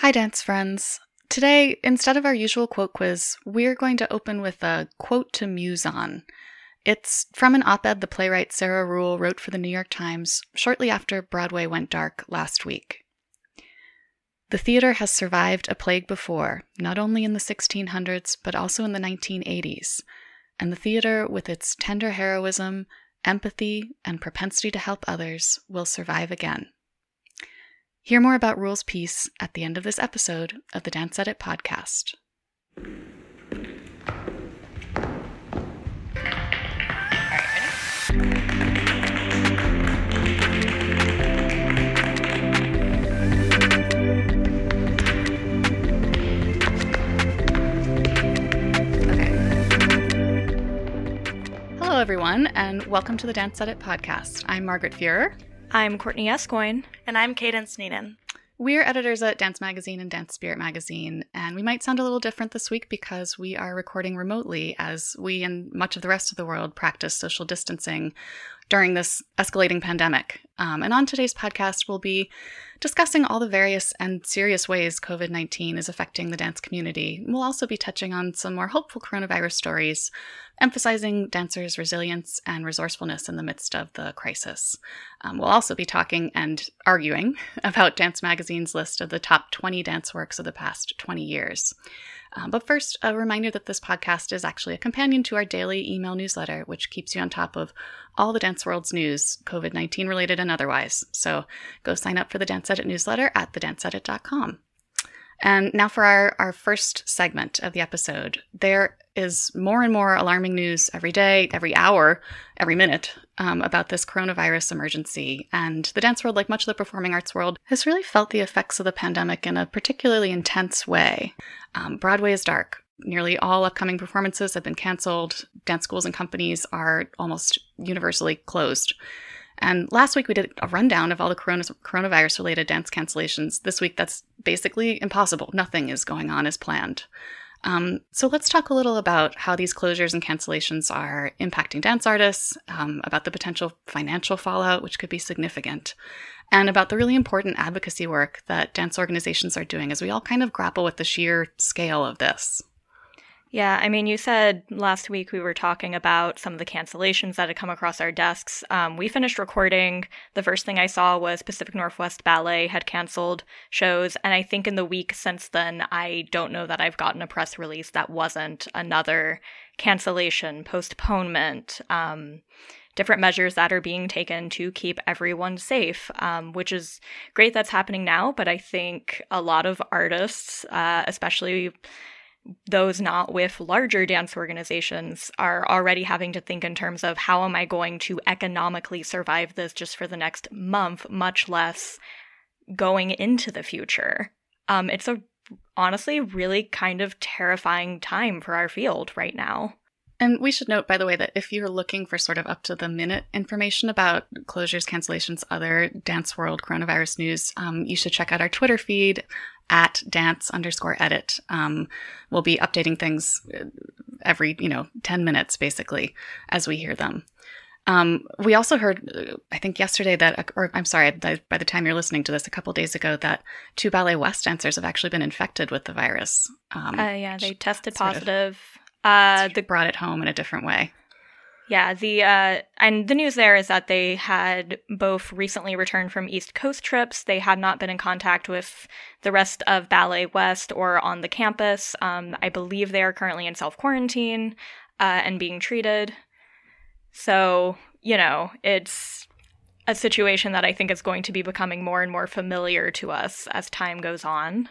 Hi, dance friends. Today, instead of our usual quote quiz, we're going to open with a quote to muse on. It's from an op ed the playwright Sarah Ruhl wrote for the New York Times shortly after Broadway went dark last week. The theater has survived a plague before, not only in the 1600s, but also in the 1980s. And the theater, with its tender heroism, empathy, and propensity to help others, will survive again. Hear more about Ruhl's piece at the end of this episode of the Dance Edit podcast. Hello, everyone, and welcome to the Dance Edit podcast. I'm Margaret Fuhrer. I'm Courtney Escoyne. And I'm Cadence Neenan. We're editors at Dance Magazine and Dance Spirit Magazine, and we might sound a little different this week because we are recording remotely as we and much of the rest of the world practice social distancing during this escalating pandemic. Um, and on today's podcast, we'll be discussing all the various and serious ways COVID 19 is affecting the dance community. We'll also be touching on some more hopeful coronavirus stories, emphasizing dancers' resilience and resourcefulness in the midst of the crisis. Um, we'll also be talking and arguing about Dance Magazine's list of the top 20 dance works of the past 20 years. Um, but first, a reminder that this podcast is actually a companion to our daily email newsletter, which keeps you on top of all the dance world's news, COVID 19 related and otherwise. So go sign up for the Dance Edit newsletter at thedanceedit.com. And now for our, our first segment of the episode. There is more and more alarming news every day, every hour, every minute um, about this coronavirus emergency. And the dance world, like much of the performing arts world, has really felt the effects of the pandemic in a particularly intense way. Um, Broadway is dark. Nearly all upcoming performances have been canceled. Dance schools and companies are almost universally closed. And last week we did a rundown of all the corona- coronavirus related dance cancellations. This week that's basically impossible. Nothing is going on as planned. Um, so let's talk a little about how these closures and cancellations are impacting dance artists, um, about the potential financial fallout, which could be significant, and about the really important advocacy work that dance organizations are doing as we all kind of grapple with the sheer scale of this. Yeah, I mean, you said last week we were talking about some of the cancellations that had come across our desks. Um, we finished recording. The first thing I saw was Pacific Northwest Ballet had canceled shows. And I think in the week since then, I don't know that I've gotten a press release that wasn't another cancellation, postponement. Um, different measures that are being taken to keep everyone safe, um, which is great that's happening now. But I think a lot of artists, uh, especially those not with larger dance organizations are already having to think in terms of how am I going to economically survive this just for the next month, much less going into the future. Um, it's a honestly really kind of terrifying time for our field right now. And we should note, by the way, that if you're looking for sort of up to the minute information about closures, cancellations, other dance world coronavirus news, um, you should check out our Twitter feed at dance underscore edit. Um, we'll be updating things uh, every, you know, 10 minutes basically as we hear them. Um, we also heard, uh, I think yesterday that, or I'm sorry, by the time you're listening to this, a couple days ago, that two Ballet West dancers have actually been infected with the virus. Um, uh, yeah, they tested positive. Of, uh, the brought it home in a different way. Yeah, the uh, and the news there is that they had both recently returned from East Coast trips. They had not been in contact with the rest of Ballet West or on the campus. Um, I believe they are currently in self quarantine uh, and being treated. So you know, it's a situation that I think is going to be becoming more and more familiar to us as time goes on.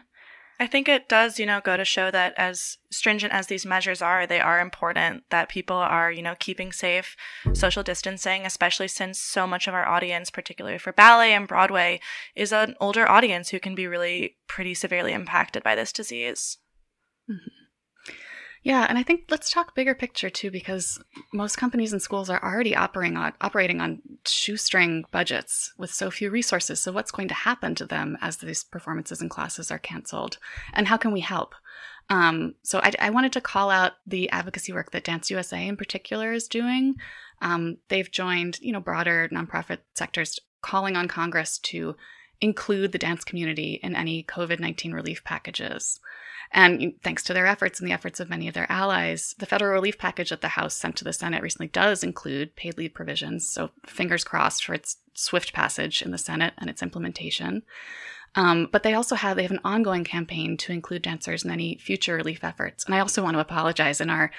I think it does, you know, go to show that as stringent as these measures are, they are important, that people are, you know, keeping safe, social distancing, especially since so much of our audience, particularly for ballet and Broadway, is an older audience who can be really pretty severely impacted by this disease. Mm-hmm. Yeah, and I think let's talk bigger picture too, because most companies and schools are already operating on operating on shoestring budgets with so few resources. So what's going to happen to them as these performances and classes are canceled, and how can we help? Um, so I, I, wanted to call out the advocacy work that Dance USA in particular is doing. Um, they've joined, you know, broader nonprofit sectors calling on Congress to include the dance community in any COVID 19 relief packages. And thanks to their efforts and the efforts of many of their allies, the federal relief package that the House sent to the Senate recently does include paid leave provisions. So fingers crossed for its swift passage in the Senate and its implementation. Um, but they also have they have an ongoing campaign to include dancers in any future relief efforts. And I also want to apologize. In our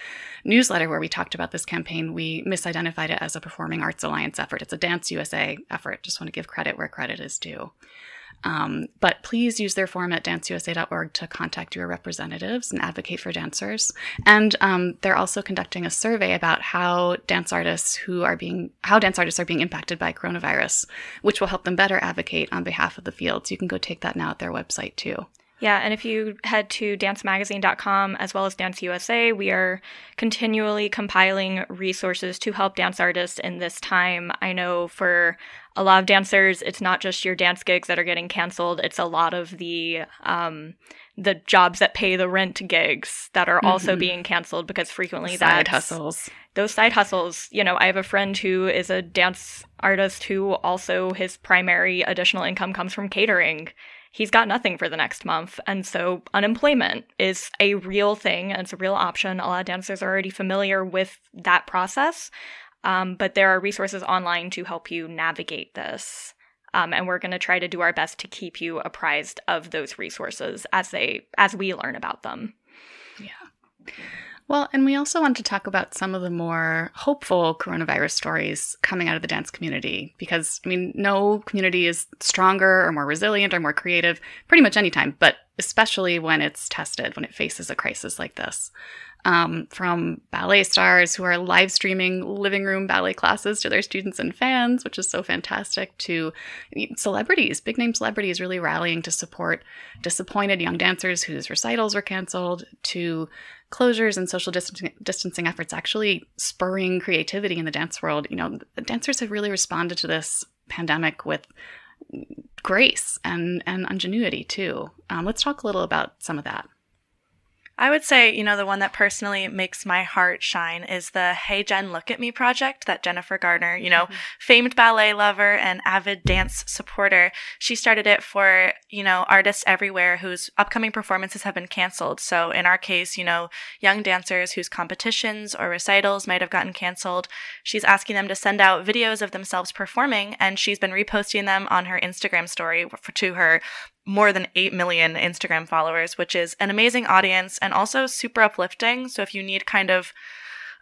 newsletter where we talked about this campaign, we misidentified it as a Performing Arts Alliance effort. It's a Dance USA effort. Just want to give credit where credit is due. Um, but please use their form at danceusa.org to contact your representatives and advocate for dancers. And um, they're also conducting a survey about how dance artists who are being how dance artists are being impacted by coronavirus, which will help them better advocate on behalf of the field. So you can go take that now at their website too. Yeah, and if you head to dancemagazine.com as well as Dance USA, we are continually compiling resources to help dance artists in this time. I know for a lot of dancers, it's not just your dance gigs that are getting canceled, it's a lot of the um, the jobs that pay the rent gigs that are mm-hmm. also being canceled because frequently side hustles. Those side hustles, you know, I have a friend who is a dance artist who also his primary additional income comes from catering he's got nothing for the next month. And so unemployment is a real thing and it's a real option. A lot of dancers are already familiar with that process. Um, but there are resources online to help you navigate this. Um, and we're going to try to do our best to keep you apprised of those resources as they as we learn about them. Yeah. Well, and we also want to talk about some of the more hopeful coronavirus stories coming out of the dance community because, I mean, no community is stronger or more resilient or more creative pretty much anytime, but especially when it's tested, when it faces a crisis like this. Um, from ballet stars who are live streaming living room ballet classes to their students and fans, which is so fantastic, to celebrities, big name celebrities really rallying to support disappointed young dancers whose recitals were canceled, to closures and social distancing, efforts actually spurring creativity in the dance world. You know, dancers have really responded to this pandemic with grace and, and ingenuity too. Um, let's talk a little about some of that. I would say, you know, the one that personally makes my heart shine is the Hey Jen Look at Me project that Jennifer Garner, you know, mm-hmm. famed ballet lover and avid dance supporter, she started it for, you know, artists everywhere whose upcoming performances have been canceled. So in our case, you know, young dancers whose competitions or recitals might have gotten canceled, she's asking them to send out videos of themselves performing and she's been reposting them on her Instagram story for, to her more than 8 million Instagram followers, which is an amazing audience and also super uplifting. So if you need kind of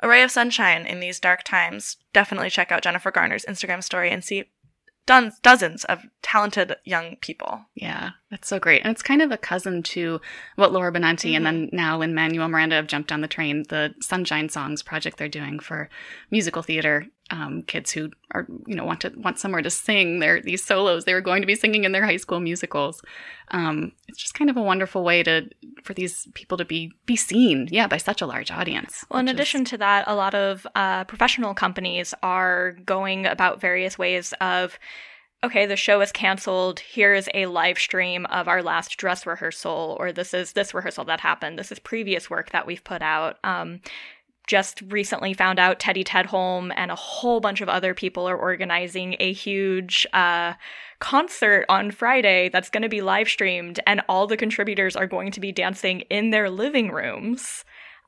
a ray of sunshine in these dark times, definitely check out Jennifer Garner's Instagram story and see dozens of talented young people. Yeah, that's so great. And it's kind of a cousin to what Laura Benanti mm-hmm. and then now Lin Manuel Miranda have jumped on the train, the Sunshine Songs project they're doing for musical theater um, kids who are you know want to want somewhere to sing their these solos they were going to be singing in their high school musicals. Um, it's just kind of a wonderful way to for these people to be be seen, yeah, by such a large audience. Well, in addition is... to that, a lot of uh, professional companies are going about various ways of okay, the show is canceled. Here is a live stream of our last dress rehearsal, or this is this rehearsal that happened. This is previous work that we've put out. Um, just recently found out Teddy Tedholm and a whole bunch of other people are organizing a huge uh, concert on Friday that's going to be live streamed, and all the contributors are going to be dancing in their living rooms.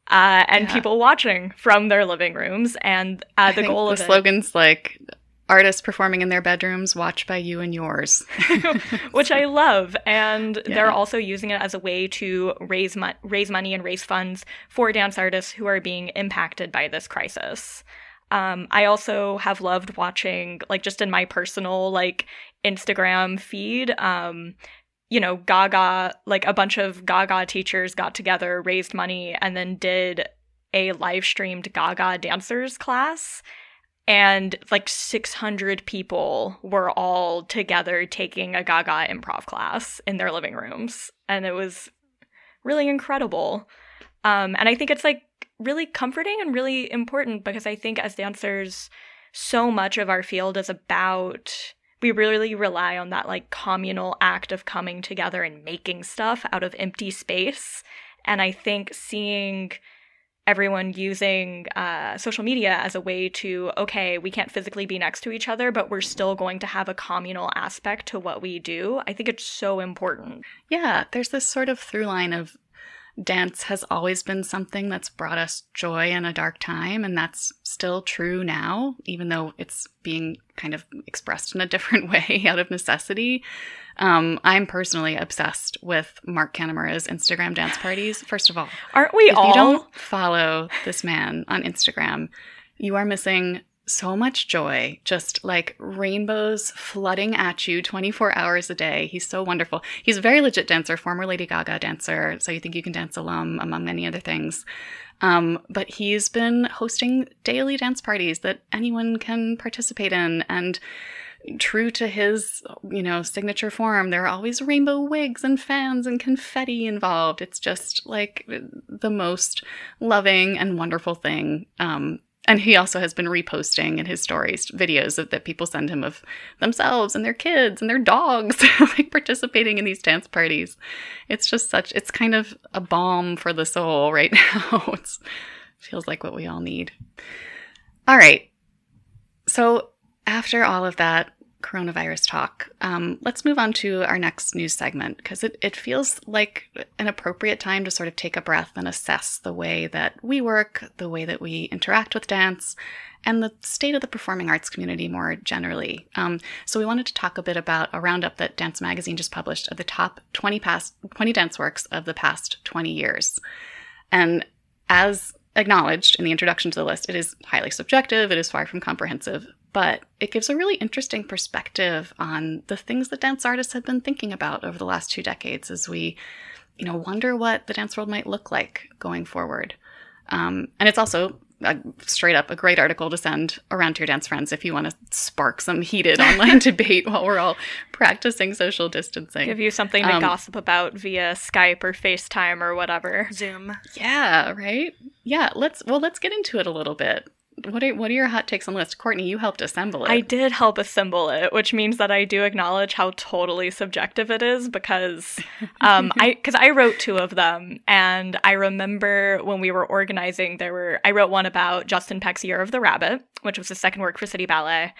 Uh, and yeah. people watching from their living rooms, and uh, the goal of the slogans like artists performing in their bedrooms watched by you and yours. Which i love. And yeah. they're also using it as a way to raise mo- raise money and raise funds for dance artists who are being impacted by this crisis. Um, i also have loved watching like just in my personal like instagram feed um, you know gaga like a bunch of gaga teachers got together raised money and then did a live streamed gaga dancers class and like 600 people were all together taking a Gaga improv class in their living rooms. And it was really incredible. Um, and I think it's like really comforting and really important because I think as dancers, so much of our field is about we really rely on that like communal act of coming together and making stuff out of empty space. And I think seeing everyone using uh, social media as a way to okay we can't physically be next to each other but we're still going to have a communal aspect to what we do. I think it's so important. Yeah there's this sort of through line of dance has always been something that's brought us joy in a dark time and that's still true now even though it's being kind of expressed in a different way out of necessity um, I'm personally obsessed with Mark Kanemura's Instagram dance parties. First of all, aren't we if all? you don't follow this man on Instagram, you are missing so much joy, just like rainbows flooding at you 24 hours a day. He's so wonderful. He's a very legit dancer, former Lady Gaga dancer, so you think you can dance alum, among many other things. Um, but he's been hosting daily dance parties that anyone can participate in. And true to his, you know, signature form, there are always rainbow wigs and fans and confetti involved. It's just like the most loving and wonderful thing. Um, and he also has been reposting in his stories videos of, that people send him of themselves and their kids and their dogs like participating in these dance parties. It's just such it's kind of a balm for the soul right now. It feels like what we all need. All right. So after all of that coronavirus talk, um, let's move on to our next news segment because it, it feels like an appropriate time to sort of take a breath and assess the way that we work, the way that we interact with dance, and the state of the performing arts community more generally. Um, so we wanted to talk a bit about a roundup that Dance Magazine just published of the top 20 past 20 dance works of the past 20 years. And as acknowledged in the introduction to the list, it is highly subjective, it is far from comprehensive, but it gives a really interesting perspective on the things that dance artists have been thinking about over the last two decades as we, you know, wonder what the dance world might look like going forward. Um, and it's also a, straight up a great article to send around to your dance friends if you want to spark some heated online debate while we're all practicing social distancing. Give you something to um, gossip about via Skype or FaceTime or whatever. Zoom. Yeah, right? Yeah, let's well let's get into it a little bit what are what are your hot takes on the list? Courtney, you helped assemble it. I did help assemble it, which means that I do acknowledge how totally subjective it is because um I because I wrote two of them and I remember when we were organizing there were I wrote one about Justin Peck's Year of the Rabbit, which was the second work for City Ballet.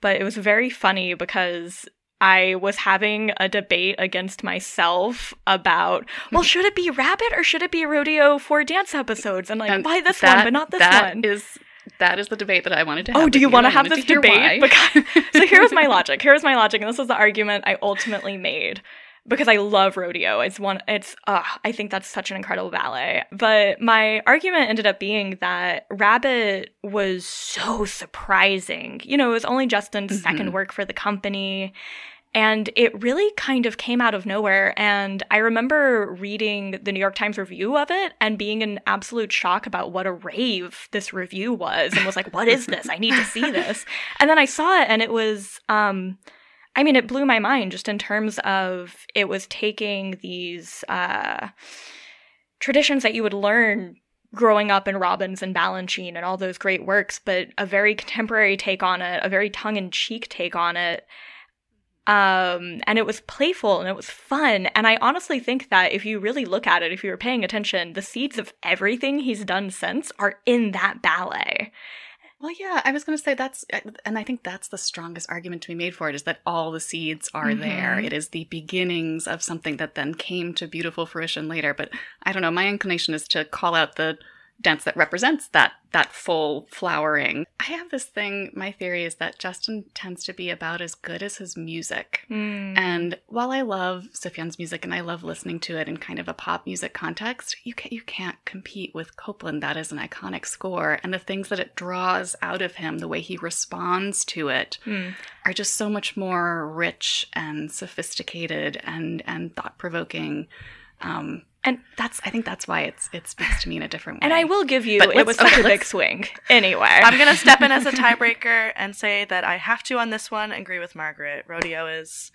But it was very funny because I was having a debate against myself about, well, should it be rabbit or should it be rodeo for dance episodes? And like, and why this that, one but not this that one? Is that is the debate that I wanted to oh, have. Oh, do you want to have this debate? Because, so here's my logic. Here's my logic, and this is the argument I ultimately made because I love rodeo. It's one. It's. Uh, I think that's such an incredible ballet. But my argument ended up being that Rabbit was so surprising. You know, it was only Justin's mm-hmm. second work for the company, and it really kind of came out of nowhere. And I remember reading the New York Times review of it and being in absolute shock about what a rave this review was and was like, what is this? I need to see this. And then I saw it and it was, um, I mean, it blew my mind just in terms of it was taking these uh, traditions that you would learn growing up in Robbins and Balanchine and all those great works, but a very contemporary take on it, a very tongue in cheek take on it um and it was playful and it was fun. And i honestly think that if you really look at it if you were paying attention the seeds of everything he's done since are in that ballet. Well yeah i was going to say that's uh, and i think that's the strongest argument to be made for it is that all the seeds are mm-hmm. there it is the beginnings of something that then came to beautiful fruition later. But i don't know my inclination is to call out the dance that represents that that full flowering. I have this thing, my theory is that Justin tends to be about as good as his music. Mm. And while I love Sufjan's music and I love listening to it in kind of a pop music context, you can't, you can't compete with Copland. That is an iconic score. And the things that it draws out of him, the way he responds to it, mm. are just so much more rich and sophisticated and, and thought provoking. Um, and that's I think that's why it's it speaks to me in a different way. And I will give you but it was such okay, a big swing. Anyway. I'm gonna step in as a tiebreaker and say that I have to on this one agree with Margaret. Rodeo is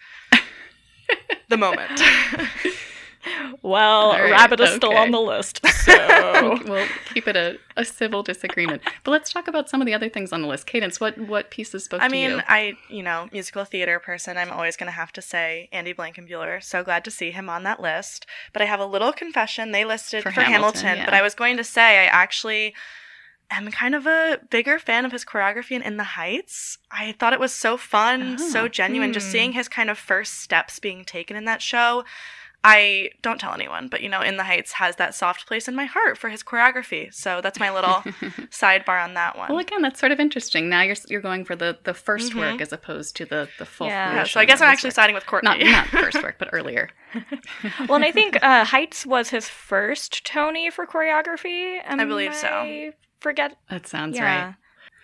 the moment. Well, All right, Rabbit is still on the list. So we'll keep it a, a civil disagreement. But let's talk about some of the other things on the list. Cadence, what what pieces spoke I to mean, you? I, you know, musical theater person, I'm always going to have to say Andy Blankenbuehler. So glad to see him on that list. But I have a little confession. They listed For for, Hamilton, Hamilton, yeah. but I was going to say I actually am kind of a bigger fan of his choreography in In the Heights. I thought it was so fun, Oh, so genuine. Just hmm. seeing his kind of first steps being taken in that show. I don't tell anyone, but you know, In the Heights has that soft place in my heart for his choreography. So that's my little sidebar on that one. well, again, that's sort of interesting. Now you're you're going for the the 1st Mhm. work as opposed to the the full. Yeah. yeah, so I guess I'm actually work. siding with Courtney. not not first work, but earlier. well, and I think uh, Heights was his first Tony for choreography. Am I believe so. Forget. That sounds yeah. right.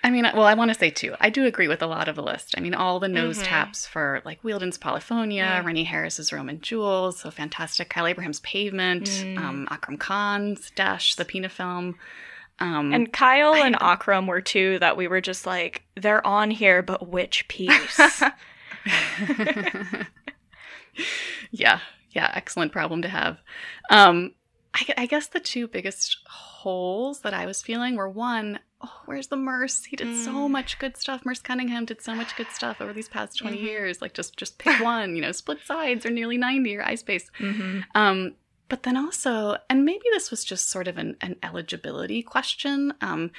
I mean, well, I want to say too. I do agree with a lot of the list. I mean, all the nose Mhm. taps for like Wheeldon's Polyphonia, Mm. Rennie Harris's Rome & Jewels, so fantastic. Kyle Abraham's Pavement, Mm. um, Akram Khan's Desh, the Pina film. Um, And Kyle and I- Akram were two that we were just like, they're on here, but which piece? yeah, yeah, excellent problem to have. Um, I, I guess the two biggest holes that I was feeling were one, oh, where's the Merce? He did so Mm. much good stuff. Merce Cunningham did so much good stuff over these past 20 Mhm. years. Like just just pick one, you know, split sides or nearly 90 or eyeSpace. hmm Um, but then also, and maybe this was just sort of an, an eligibility question. Um,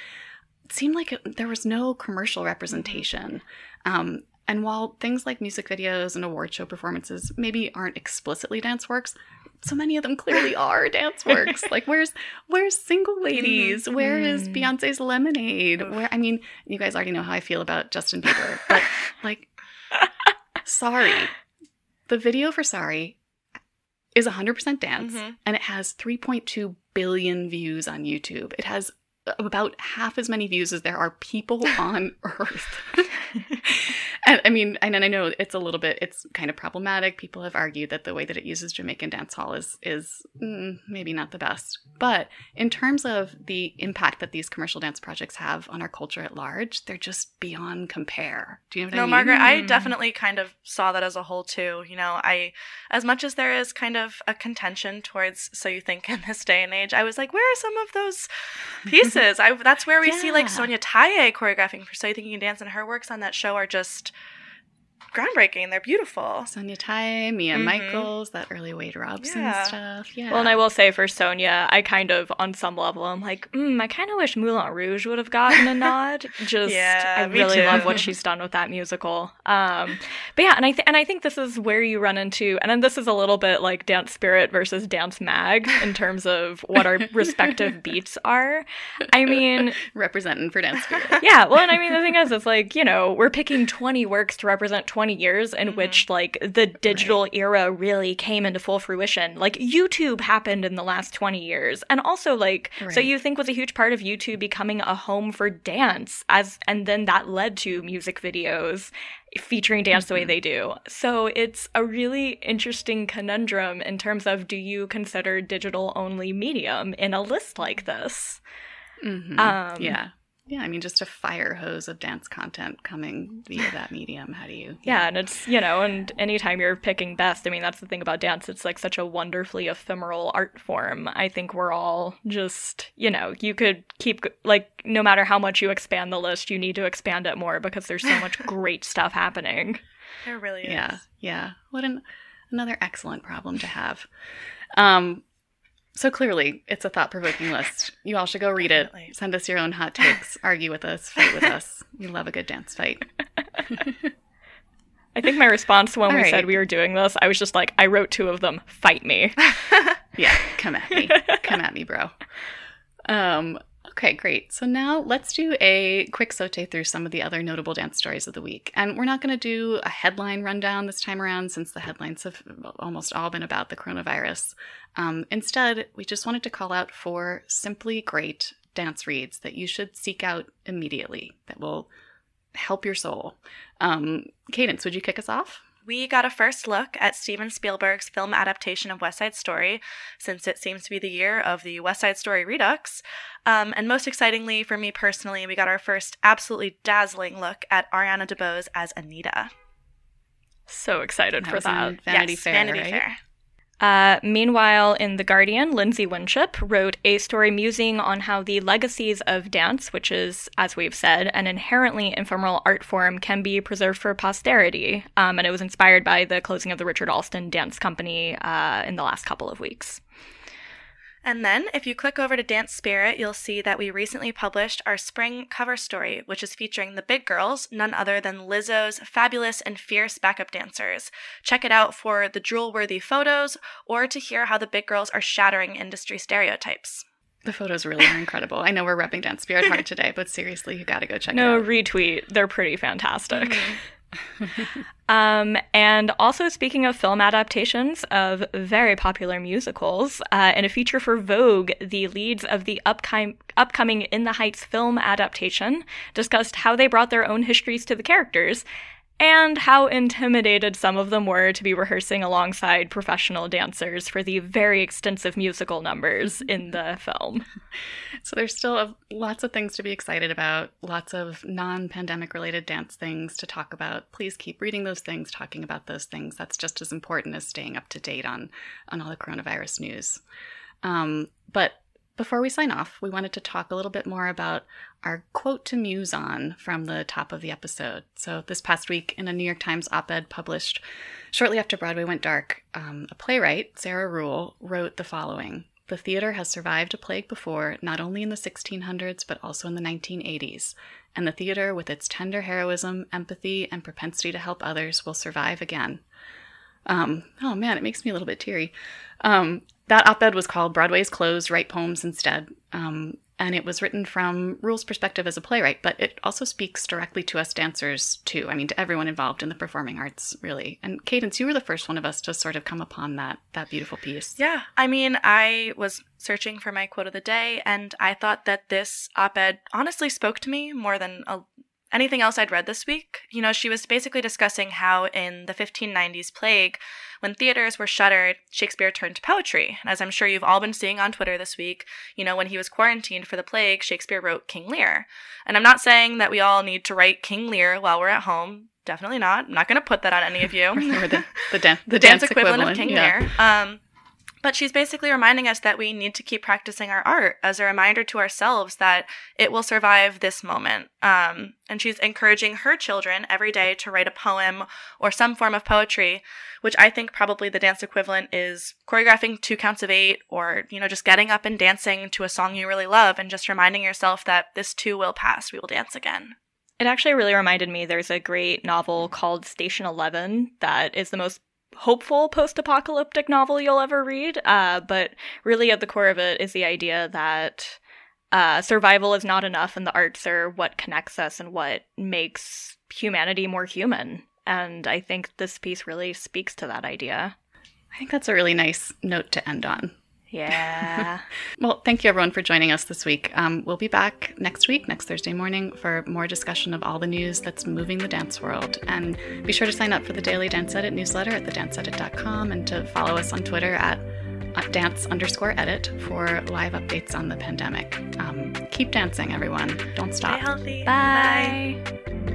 it seemed like it, there was no commercial representation. Um, and while things like music videos and award show performances maybe aren't explicitly dance works, so many of them clearly are dance works. like where's where's Single Ladies? Where is Mm. Beyonce's Lemonade? Where I mean, you guys already know how I feel about Justin Bieber, but like sorry. The video for Sorry is 100% dance Mhm. and it has 3.2 billion views on YouTube. It has about half as many views as there are people on earth. And I mean, and I know it's a little bit it's kind of problematic. People have argued that the way that it uses Jamaican dance hall is is mm, maybe not the best. But in terms of the impact that these commercial dance projects have on our culture at large, they're just beyond compare. Do you know what no, I mean? Margaret, I definitely kind of saw that as a whole too. You know, I, as much as there is kind of a contention towards So You Think in this day and age, I was like, where are some of those pieces? I that's where we see like Sonya Tayeh choreographing for So You Think You Can Dance, and her works on that show are just groundbreaking. They're beautiful. Sonya Tayeh, Mia Mhm. Michaels, that early Wade Robson Yeah. stuff. Yeah. Well, and I will say for Sonya, I kind of, on some level, I'm like, mm, I kind of wish Moulin Rouge would have gotten a nod. Just, Yeah, I really too. love what she's done with that musical. Um, but yeah, and I th- and I think this is where you run into, and then this is a little bit like Dance Spirit versus Dance Mag in terms of what our respective beats are. I mean, representing for dance spirit. yeah, well, and I mean, the thing is, it's like, you know, we're picking 20 works to represent 20 years in Mhm. which, like, the digital era really came into full fruition. Like, YouTube happened in the last 20 years. And also, like, so you think was a huge part of YouTube becoming a home for dance, as, and then that led to music videos featuring dance the way Mhm. they do. So it's a really interesting conundrum in terms of do you consider digital only medium in a list like this? Mhm. Um, yeah. Yeah, I mean, just a fire hose of dance content coming via that medium. How do you? Yeah, and it's, you know, and anytime you're picking best, I mean, that's the thing about dance. It's like such a wonderfully ephemeral art form. I think we're all just, you know, you could keep, like, no matter how much you expand the list, you need to expand it more because there's so much great stuff happening. There really is. Yeah, yeah. What an another excellent problem to have. Um, so clearly, it's a thought-provoking list. You all should go read it. Definitely. Send us your own hot takes. argue with us. Fight with us. We love a good dance fight. I think my response when All we right. said we were doing this, I was just like, I wrote two of them. Fight me. Yeah, come at me. come at me, bro. Um, okay, great. So now let's do a quick saute through some of the other notable dance stories of the week. And we're not going to do a headline rundown this time around since the headlines have almost all been about the coronavirus. Um, instead, we just wanted to call out four simply great dance reads that you should seek out immediately that will help your soul. Um, Cadence, would you kick us off? We got a first look at Steven Spielberg's film adaptation of West Side Story, since it seems to be the year of the West Side Story Redux. Um, and most excitingly for me personally, we got our first absolutely dazzling look at Ariana DeBose as Anita. So excited That for was that. in Vanity yes, Fair, Vanity right? Fair. Uh, meanwhile, in The Guardian, Lyndsey Winship wrote a story musing on how the legacies of dance, which is, as we've said, an inherently ephemeral art form, can be preserved for posterity. Um, and it was inspired by the closing of the Richard Alston Dance Company uh, in the last couple of weeks. And then, if you click over to Dance Spirit, you'll see that we recently published our spring cover story, which is featuring the Big Grrrls, none other than Lizzo's fabulous and fierce backup dancers. Check it out for the drool worthy photos or to hear how the Big Grrrls are shattering industry stereotypes. The photos really are incredible. I know we're repping Dance Spirit hard today, but seriously, you gotta go check no, it out. No, retweet. They're pretty fantastic. Mm-hmm. um, and also, speaking of film adaptations of very popular musicals, uh, in a feature for Vogue, the leads of the upcom- upcoming In the Heights film adaptation discussed how they brought their own histories to the characters and how intimidated some of them were to be rehearsing alongside professional dancers for the very extensive musical numbers in the film. So there's still lots of things to be excited about, lots of non-pandemic related dance things to talk about. Please keep reading those things, talking about those things. That's just as important as staying up to date on on all the coronavirus news. Um, but before we sign off, we wanted to talk a little bit more about our quote to muse on from the top of the episode. So, this past week, in a New York Times op ed published shortly after Broadway went dark, um, a playwright, Sarah Ruhl, wrote the following The theater has survived a plague before, not only in the 1600s, but also in the 1980s. And the theater, with its tender heroism, empathy, and propensity to help others, will survive again. Um, oh man, it makes me a little bit teary. Um, that op ed was called Broadway's Closed, Write Poems Instead. Um, and it was written from Ruhl's perspective as a playwright, but it also speaks directly to us dancers, too. I mean, to everyone involved in the performing arts, really. And Cadence, you were the first one of us to sort of come upon that that beautiful piece. Yeah, I mean, I was searching for my quote of the day, and I thought that this op ed honestly spoke to me more than a anything else I'd read this week. You know, she was basically discussing how in the 1590s plague, when theaters were shuttered, Shakespeare turned to poetry. And as I'm sure you've all been seeing on Twitter this week, you know, when he was quarantined for the plague, Shakespeare wrote King Lear. And I'm not saying that we all need to write King Lear while we're at home. Definitely not. I'm not going to put that on any of you. or the, the, dan- the, the dance, dance equivalent, equivalent, of King yeah. Lear. Um, but she's basically reminding us that we need to keep practicing our art as a reminder to ourselves that it will survive this moment. Um, and she's encouraging her children every day to write a poem or some form of poetry, which I think probably the dance equivalent is choreographing two counts of eight or, you know, just getting up and dancing to a song you really love and just reminding yourself that this too will pass. We will dance again. It actually really reminded me there's a great novel called Station 11 that is the most hopeful post apocalyptic novel you'll ever read. Uh, but really, at the core of it is the idea that uh, survival is not enough, and the arts are what connects us and what makes humanity more human. And I think this piece really speaks to that idea. I think that's a really nice note to end on. Yeah. well, thank you everyone for joining us this week. Um, we'll be back next week, next Thursday morning, for more discussion of all the news that's moving the dance world. And be sure to sign up for the daily Dance Edit newsletter at thedanceedit.com and to follow us on Twitter at dance underscore edit for live updates on the pandemic. Um, keep dancing, everyone. Don't stop. Stay healthy. Bye. Bye.